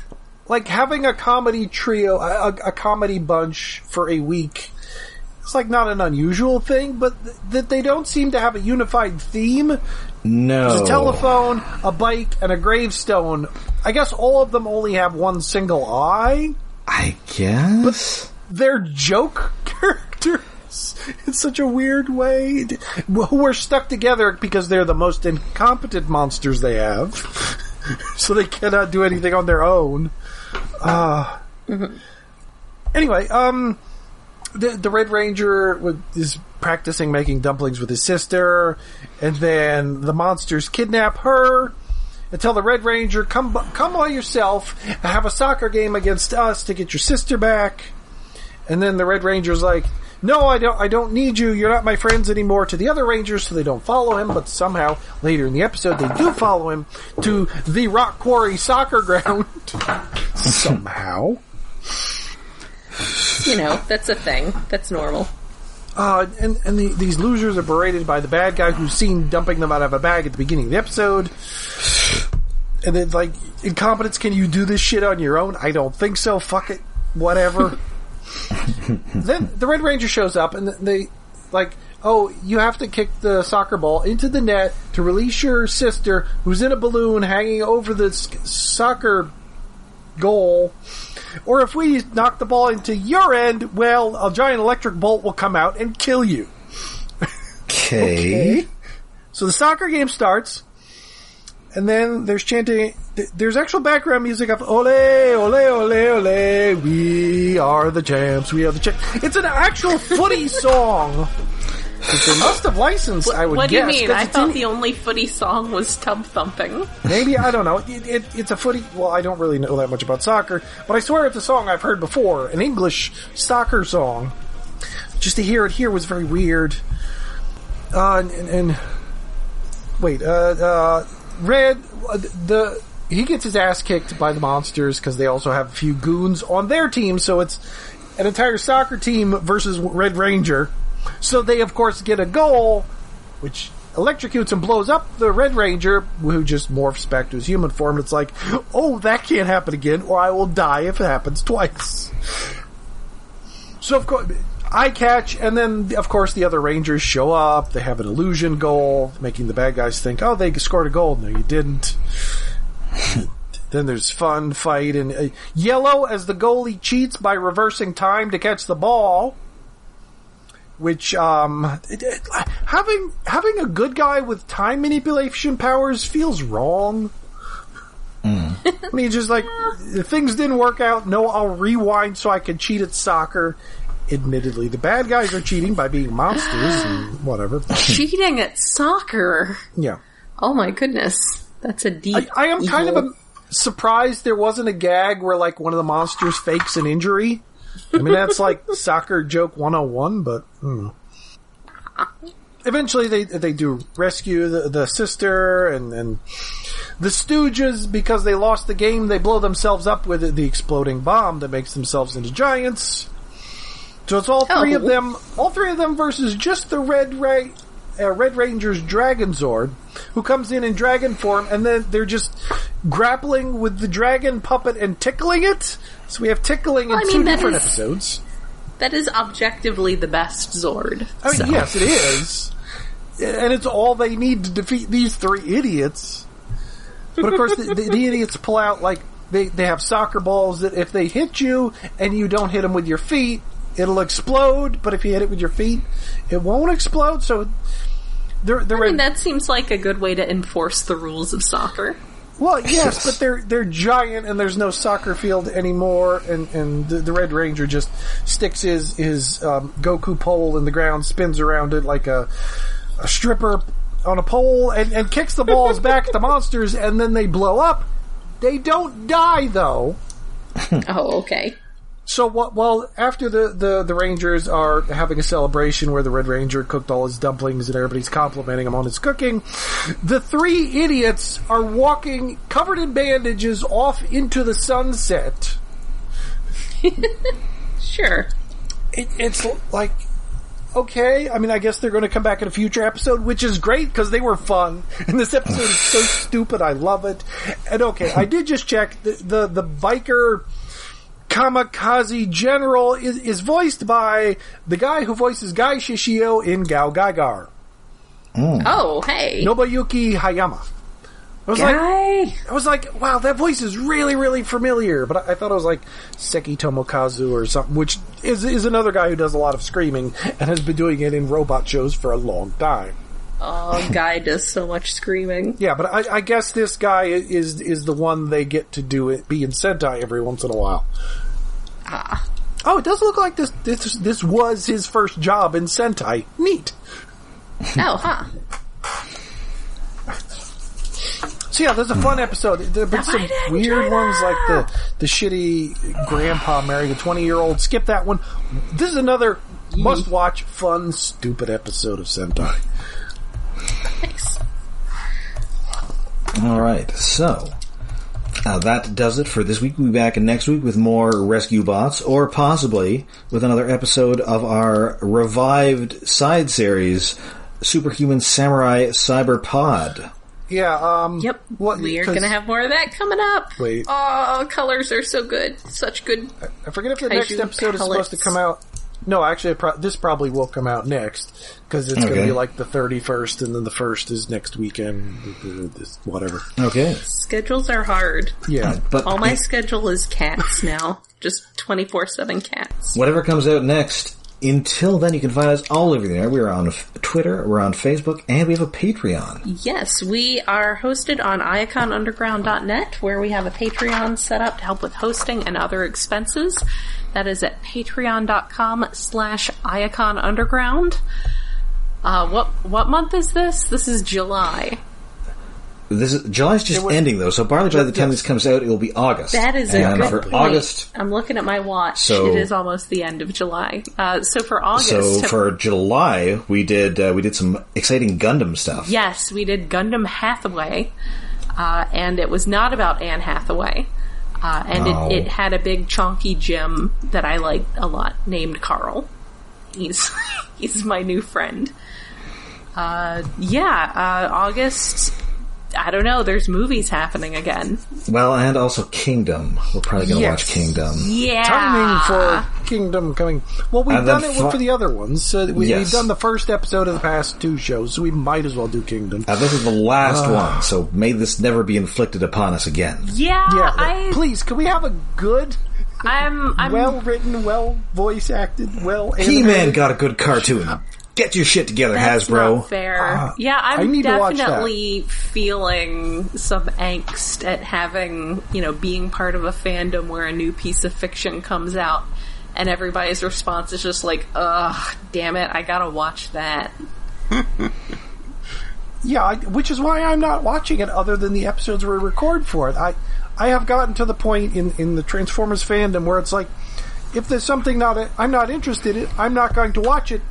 like having a comedy trio, a, a, a comedy bunch for a week. It's like not an unusual thing, but th- that they don't seem to have a unified theme.
No.
There's a telephone, a bike, and a gravestone. I guess all of them only have one single eye.
I guess.
But They're joke characters in such a weird way. Who are stuck together because they're the most incompetent monsters they have. so they cannot do anything on their own. Uh, Anyway, um, the the Red Ranger is practicing making dumplings with his sister, and then the monsters kidnap her. And tell the Red Ranger, come come by yourself have a soccer game against us to get your sister back. And then the Red Ranger's like, "No, I don't. I don't need you. You're not my friends anymore." To the other Rangers, so they don't follow him. But somehow later in the episode, they do follow him to the Rock Quarry soccer ground. somehow,
You know, that's a thing. That's normal.
uh, and and the, these losers are berated by the bad guy who's seen dumping them out of a bag at the beginning of the episode. And then, like, incompetence, can you do this shit on your own? I don't think so. Fuck it. Whatever. then the Red Ranger shows up and they, like, oh, you have to kick the soccer ball into the net to release your sister who's in a balloon hanging over the soccer goal. Or if we knock the ball into your end, well, a giant electric bolt will come out and kill you.
Okay.
So the soccer game starts, and then there's chanting. There's actual background music of "Ole, ole, ole, ole, we are the champs, we are the champs." It's an actual footy song. Which they must have licensed, I would
what do you mean? I thought
in-
the only footy song was tub thumping.
Maybe I don't know. It, it, it's a footy. Well, I don't really know that much about soccer, but I swear it's a song I've heard before, an English soccer song. Just to hear it here was very weird. Uh, and, and, and wait, uh, uh, Red, uh, the he gets his ass kicked by the monsters because they also have a few goons on their team, so it's an entire soccer team versus Red Ranger. So they, of course, get a goal, which electrocutes and blows up the Red Ranger, who just morphs back to his human form. It's like, oh, that can't happen again, or I will die if it happens twice. So, of course, I catch, and then, of course, the other Rangers show up. They have an illusion goal, making the bad guys think, oh, they scored a goal. No, you didn't. then there's fun fight, and uh, yellow as the goalie cheats by reversing time to catch the ball which um it, it, having having a good guy with time manipulation powers feels wrong. I mean, just like if things didn't work out. No, I'll rewind so I can cheat at soccer. Admittedly, the bad guys are cheating by being monsters and whatever.
Cheating at soccer.
Yeah,
Oh my goodness. That's a deep.
I, I am kind of a, surprised there wasn't a gag where like one of the monsters fakes an injury. I mean, that's like soccer joke 101, but hmm. eventually they they do rescue the, the sister and and the Stooges because they lost the game. They blow themselves up with the exploding bomb that makes themselves into giants. So it's all three of
Oh.
them, all three of them versus just the Red Ray, uh, Red Ranger's Dragon Zord, who comes in in dragon form, and then they're just grappling with the dragon puppet and tickling it. So we have tickling in
I
two
mean, that
different
is-
episodes.
That is objectively the best Zord.
I mean,
So-
yes, it is, and it's all they need to defeat these three idiots. But of course, the, the, the idiots pull out like they they have soccer balls that if they hit you and you don't hit them with your feet, it'll explode. But if you hit it with your feet, it won't explode. So they're they're
I mean, that seems like a good way to enforce the rules of soccer.
Well, yes, but they're they're giant, and there's no soccer field anymore. And and the, the Red Ranger just sticks his his um, Goku pole in the ground, spins around it like a a stripper on a pole, and, and kicks the balls back at the monsters, and then they blow up. They don't die though.
Oh, okay.
So? Well, after the, the, the Rangers are having a celebration where the Red Ranger cooked all his dumplings and everybody's complimenting him on his cooking, the three idiots are walking covered in bandages off into the sunset.
Sure.
It, it's like okay. I mean, I guess they're going to come back in a future episode, which is great because they were fun. And this episode is so stupid. I love it. And okay, I did just check the the, the biker kamikaze general is, is voiced by the guy who voices Guy Shishio in GaoGaiGar, mm.
Oh, hey.
Nobuyuki Hiyama. I was like, I was like, wow, that voice is really, really familiar. But I, I thought it was like Seki Tomokazu or something, which is is another guy who does a lot of screaming and has been doing it in robot shows for a long time.
Oh, guy does so much screaming.
Yeah, but I, I guess this guy is is the one they get to do it, be in Sentai every once in a while.
Ah.
Oh, it does look like this this this was his first job in Sentai. Neat.
Oh, huh.
So yeah, there's a fun episode. There have been some weird ones like the the shitty grandpa married a 20 year old. Skip that one. This is another must watch, fun, stupid episode of Sentai.
Nice.
All right, so uh, that does it for this week. We'll be back next week with more Rescue Bots, or possibly with another episode of our revived side series, Superhuman Samurai Cyber Pod.
Yeah. Um.
Yep.
What,
we are going to have more of that coming up.
Wait.
Oh, colors are so good. Such good.
I forget if the next episode is supposed to come out. No, actually, pro- this probably will come out next because it's going to be like the 31st, and then the first is next weekend. Whatever.
Okay,
Schedules are hard.
Yeah.
Uh, but
All my schedule is cats now. Just 24 7 cats.
whatever comes out next. Until then, you can find us all over there. We're on Twitter, we're on Facebook, and we have a Patreon.
Yes, we are hosted on iaconunderground.net where we have a Patreon set up to help with hosting and other expenses. That is at patreon.com slash iaconunderground. Uh, what, what month is this? This is July.
This is July's just
was-
ending though, so probably by the time
Yes.
this comes out, it will be August.
That is a
and
good
for
point.
August.
I'm looking at my watch.
So-
it is almost the end of July. Uh, so for August,
So for July, we did uh, we did some exciting Gundam stuff.
Yes, we did Gundam Hathaway, uh, and it was not about Anne Hathaway. Uh, and
Oh.
it, it had a big chonky Jim that I like a lot named Carl. He's he's my new friend. Uh, yeah, uh, August. I don't know. There's movies happening again.
Well, and also Kingdom. We're probably going to
Yes.
watch Kingdom.
Yeah,
Timing for Kingdom coming. Well, we've
And
done it
fi-
for the other ones. Uh, we,
Yes.
We've done the first episode of the past two shows, so we might as well do Kingdom.
Uh, this is the last
Ah.
one, so may this never be inflicted upon us again.
Yeah,
Yeah,
I,
please, can we have a good,
I'm, I'm
well written, well voice acted, well
He-Man got a good cartoon. Get your shit together,
That's
Hasbro.
fair.
Ah,
yeah, I'm
I need to watch that.
definitely feeling some angst at having, you know, being part of a fandom where a new piece of fiction comes out and everybody's response is just like, ugh, damn it, I gotta watch that.
Yeah, I, which is why I'm not watching it other than the episodes we record for it. I I have gotten to the point in, in the Transformers fandom where it's like, if there's something not I'm not interested in, I'm not going to watch it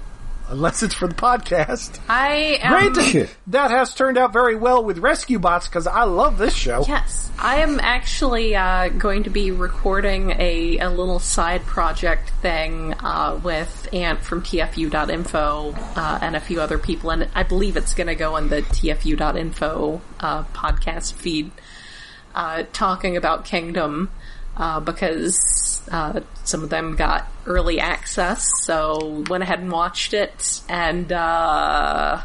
unless it's for the podcast.
I am.
Granted, that has turned out very well with Rescue Bots because I love this show.
Yes, I am actually uh, going to be recording a, a little side project thing uh, with Ant from TFU.info uh, and a few other people, and I believe it's going to go on the TFU.info uh, podcast feed, uh, talking about Kingdom. Uh, because uh, some of them got early access, so went ahead and watched it, and uh,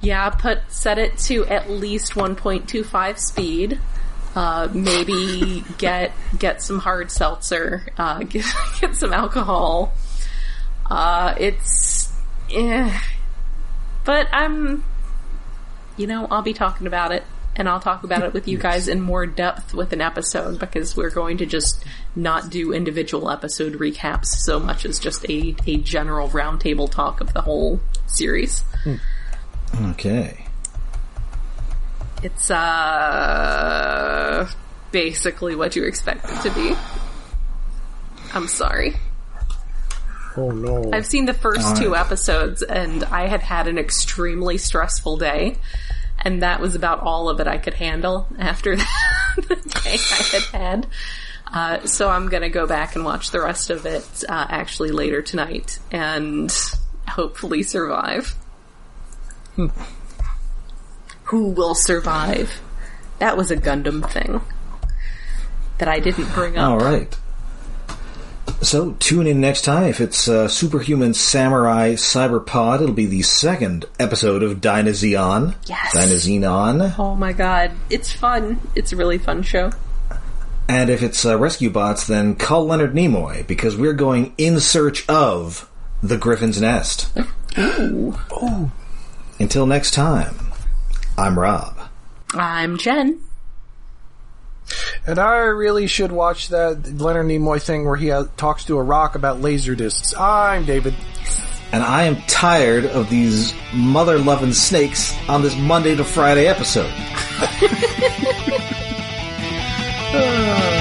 yeah, put set it to at least 1.25 speed. Uh, maybe get get some hard seltzer. Uh, get, get some alcohol. Uh, it's, eh. but I'm, you know, I'll be talking about it, and I'll talk about it with you guys in more depth with an episode because we're going to just not do individual episode recaps so much as just a a general roundtable talk of the whole series.
Okay.
It's uh basically what you expect it to be. I'm sorry.
Oh no.
I've seen the first two episodes and I had had an extremely stressful day and that was about all of it I could handle after the day I had had. Uh, so I'm gonna go back and watch the rest of it uh, actually later tonight and hopefully survive. Who will survive? That was a Gundam thing that I didn't bring up.
All right. So tune in next time if it's uh, Superhuman Samurai Cyberpod. It'll be the second episode of Dynazeon.
Yes.
Dynazenon.
Oh my god, it's fun. It's a really fun show.
And if it's uh, Rescue Bots, then call Leonard Nimoy because we're going in search of the Griffin's Nest. Ooh.
Ooh.
Until next time, I'm Rob.
I'm Jen.
And I really should watch that Leonard Nimoy thing where he uh, talks to a rock about laser discs. I'm David.
And I am tired of these mother loving snakes on this Monday to Friday episode.
Uh,